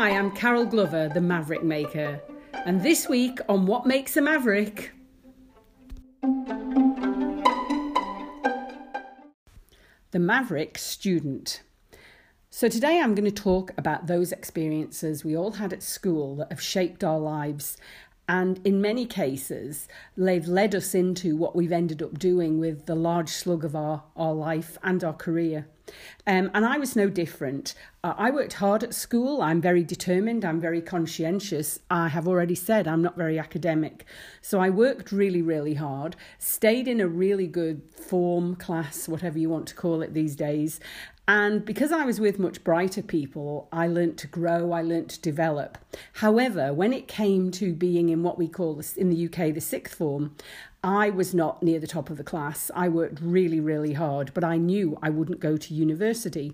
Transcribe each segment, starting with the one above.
Hi, I'm Carol Glover, the Maverick Maker, and this week on What Makes a Maverick. The Maverick Student. So, today I'm going to talk about those experiences we all had at school that have shaped our lives and in many cases, they've led us into what we've ended up doing with the large slug of our, our life and our career. Um, and I was no different. Uh, I worked hard at school. I'm very determined. I'm very conscientious. I have already said I'm not very academic. So I worked really, really hard, stayed in a really good form class, whatever you want to call it these days, and because I was with much brighter people, I learnt to grow, I learnt to develop. However, when it came to being in what we call in the UK the sixth form, I was not near the top of the class. I worked really, really hard, but I knew I wouldn't go to university.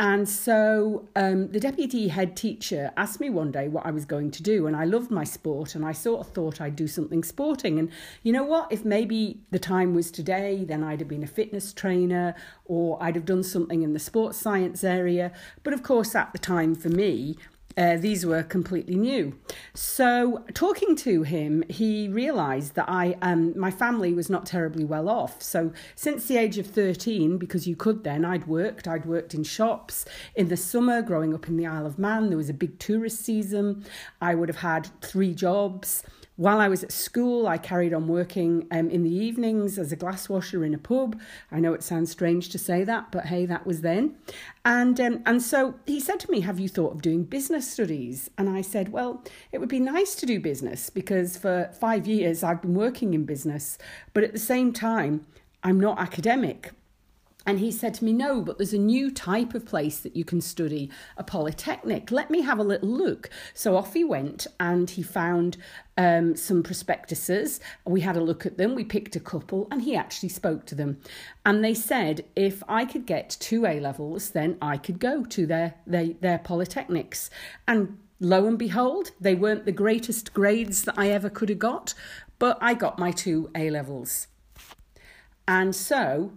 And so um, the deputy head teacher asked me one day what I was going to do. And I loved my sport and I sort of thought I'd do something sporting. And you know what? If maybe the time was today, then I'd have been a fitness trainer or I'd have done something in the sports science area. But of course, at the time for me, uh, these were completely new. So, talking to him, he realised that I, um, my family was not terribly well off. So, since the age of 13, because you could then, I'd worked. I'd worked in shops in the summer, growing up in the Isle of Man. There was a big tourist season. I would have had three jobs. While I was at school, I carried on working um, in the evenings as a glass washer in a pub. I know it sounds strange to say that, but hey, that was then. And um, and so he said to me, "Have you thought of doing business studies?" And I said, "Well, it would be nice to do business because for five years I've been working in business, but at the same time." I'm not academic. And he said to me, No, but there's a new type of place that you can study, a polytechnic. Let me have a little look. So off he went and he found um, some prospectuses. We had a look at them, we picked a couple, and he actually spoke to them. And they said if I could get two A levels, then I could go to their, their, their polytechnics. And lo and behold, they weren't the greatest grades that I ever could have got, but I got my two A levels. And so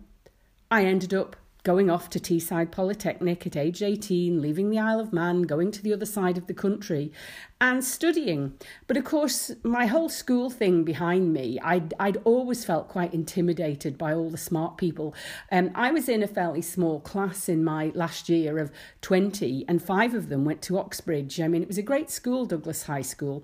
I ended up going off to Teesside Polytechnic at age 18, leaving the Isle of Man, going to the other side of the country and studying. But of course, my whole school thing behind me, I'd, I'd always felt quite intimidated by all the smart people. Um, I was in a fairly small class in my last year of 20, and five of them went to Oxbridge. I mean, it was a great school, Douglas High School.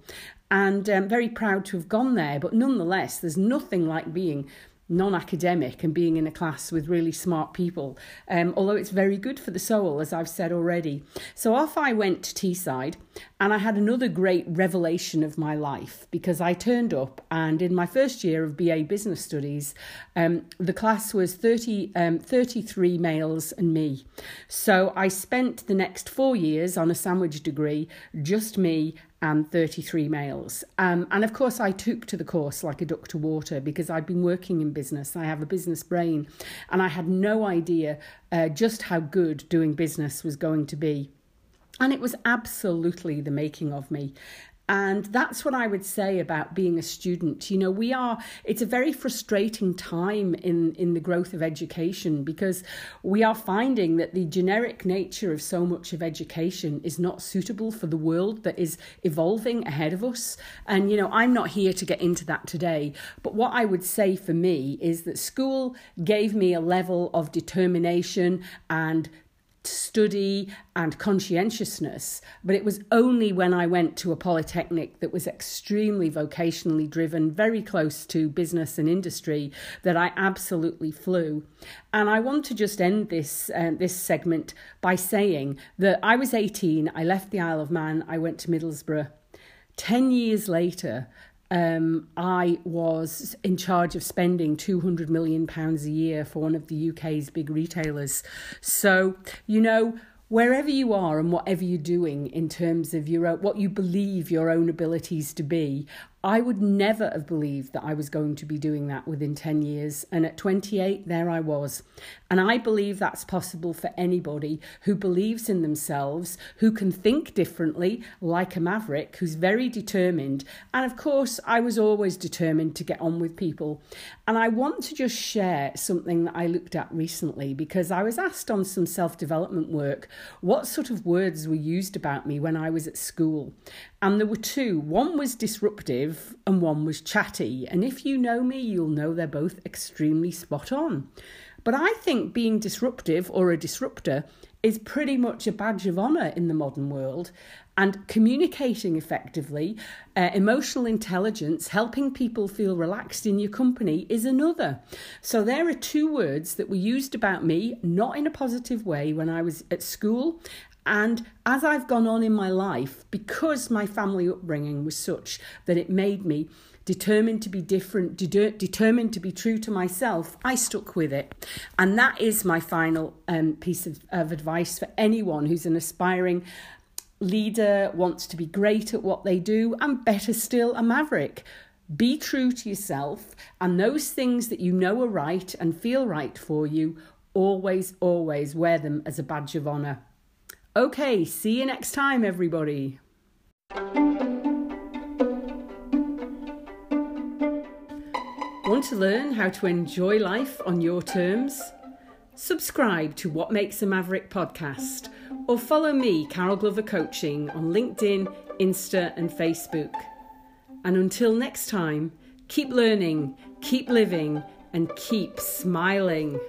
And I'm um, very proud to have gone there, but nonetheless, there's nothing like being non academic and being in a class with really smart people, um, although it's very good for the soul, as I've said already. So off I went to Teesside, and I had another great revelation of my life because I turned up, and in my first year of BA Business Studies, um, the class was 30, um, 33 males and me. So I spent the next four years on a sandwich degree, just me and 33 males. Um, and of course, I took to the course like a duck to water because I'd been working in business. I have a business brain, and I had no idea uh, just how good doing business was going to be. And it was absolutely the making of me. And that's what I would say about being a student. You know, we are, it's a very frustrating time in, in the growth of education because we are finding that the generic nature of so much of education is not suitable for the world that is evolving ahead of us. And, you know, I'm not here to get into that today. But what I would say for me is that school gave me a level of determination and study and conscientiousness, but it was only when I went to a polytechnic that was extremely vocationally driven, very close to business and industry, that I absolutely flew. And I want to just end this uh, this segment by saying that I was 18, I left the Isle of Man, I went to Middlesbrough. 10 years later, um, I was in charge of spending £200 million a year for one of the UK's big retailers. So, you know, wherever you are and whatever you're doing in terms of your what you believe your own abilities to be, I would never have believed that I was going to be doing that within 10 years. And at 28, there I was. And I believe that's possible for anybody who believes in themselves, who can think differently, like a maverick, who's very determined. And of course, I was always determined to get on with people. And I want to just share something that I looked at recently because I was asked on some self development work what sort of words were used about me when I was at school. And there were two one was disruptive and one was chatty. And if you know me, you'll know they're both extremely spot on. But I think being disruptive or a disruptor is pretty much a badge of honour in the modern world. And communicating effectively, uh, emotional intelligence, helping people feel relaxed in your company is another. So, there are two words that were used about me, not in a positive way, when I was at school. And as I've gone on in my life, because my family upbringing was such that it made me determined to be different, de- determined to be true to myself, I stuck with it. And that is my final um, piece of, of advice for anyone who's an aspiring leader, wants to be great at what they do, and better still, a maverick. Be true to yourself, and those things that you know are right and feel right for you, always, always wear them as a badge of honour. Okay, see you next time, everybody. Want to learn how to enjoy life on your terms? Subscribe to What Makes a Maverick podcast or follow me, Carol Glover Coaching, on LinkedIn, Insta, and Facebook. And until next time, keep learning, keep living, and keep smiling.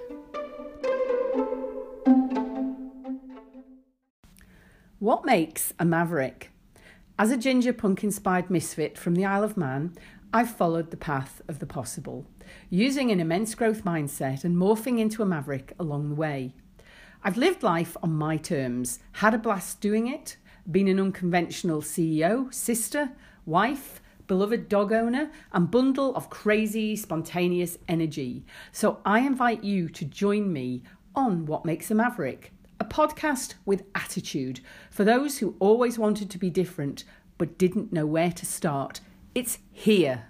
What makes a maverick? As a ginger punk inspired misfit from the Isle of Man, I've followed the path of the possible, using an immense growth mindset and morphing into a maverick along the way. I've lived life on my terms, had a blast doing it, been an unconventional CEO, sister, wife, beloved dog owner, and bundle of crazy, spontaneous energy. So I invite you to join me on What Makes a Maverick, a podcast with attitude for those who always wanted to be different but didn't know where to start. It's here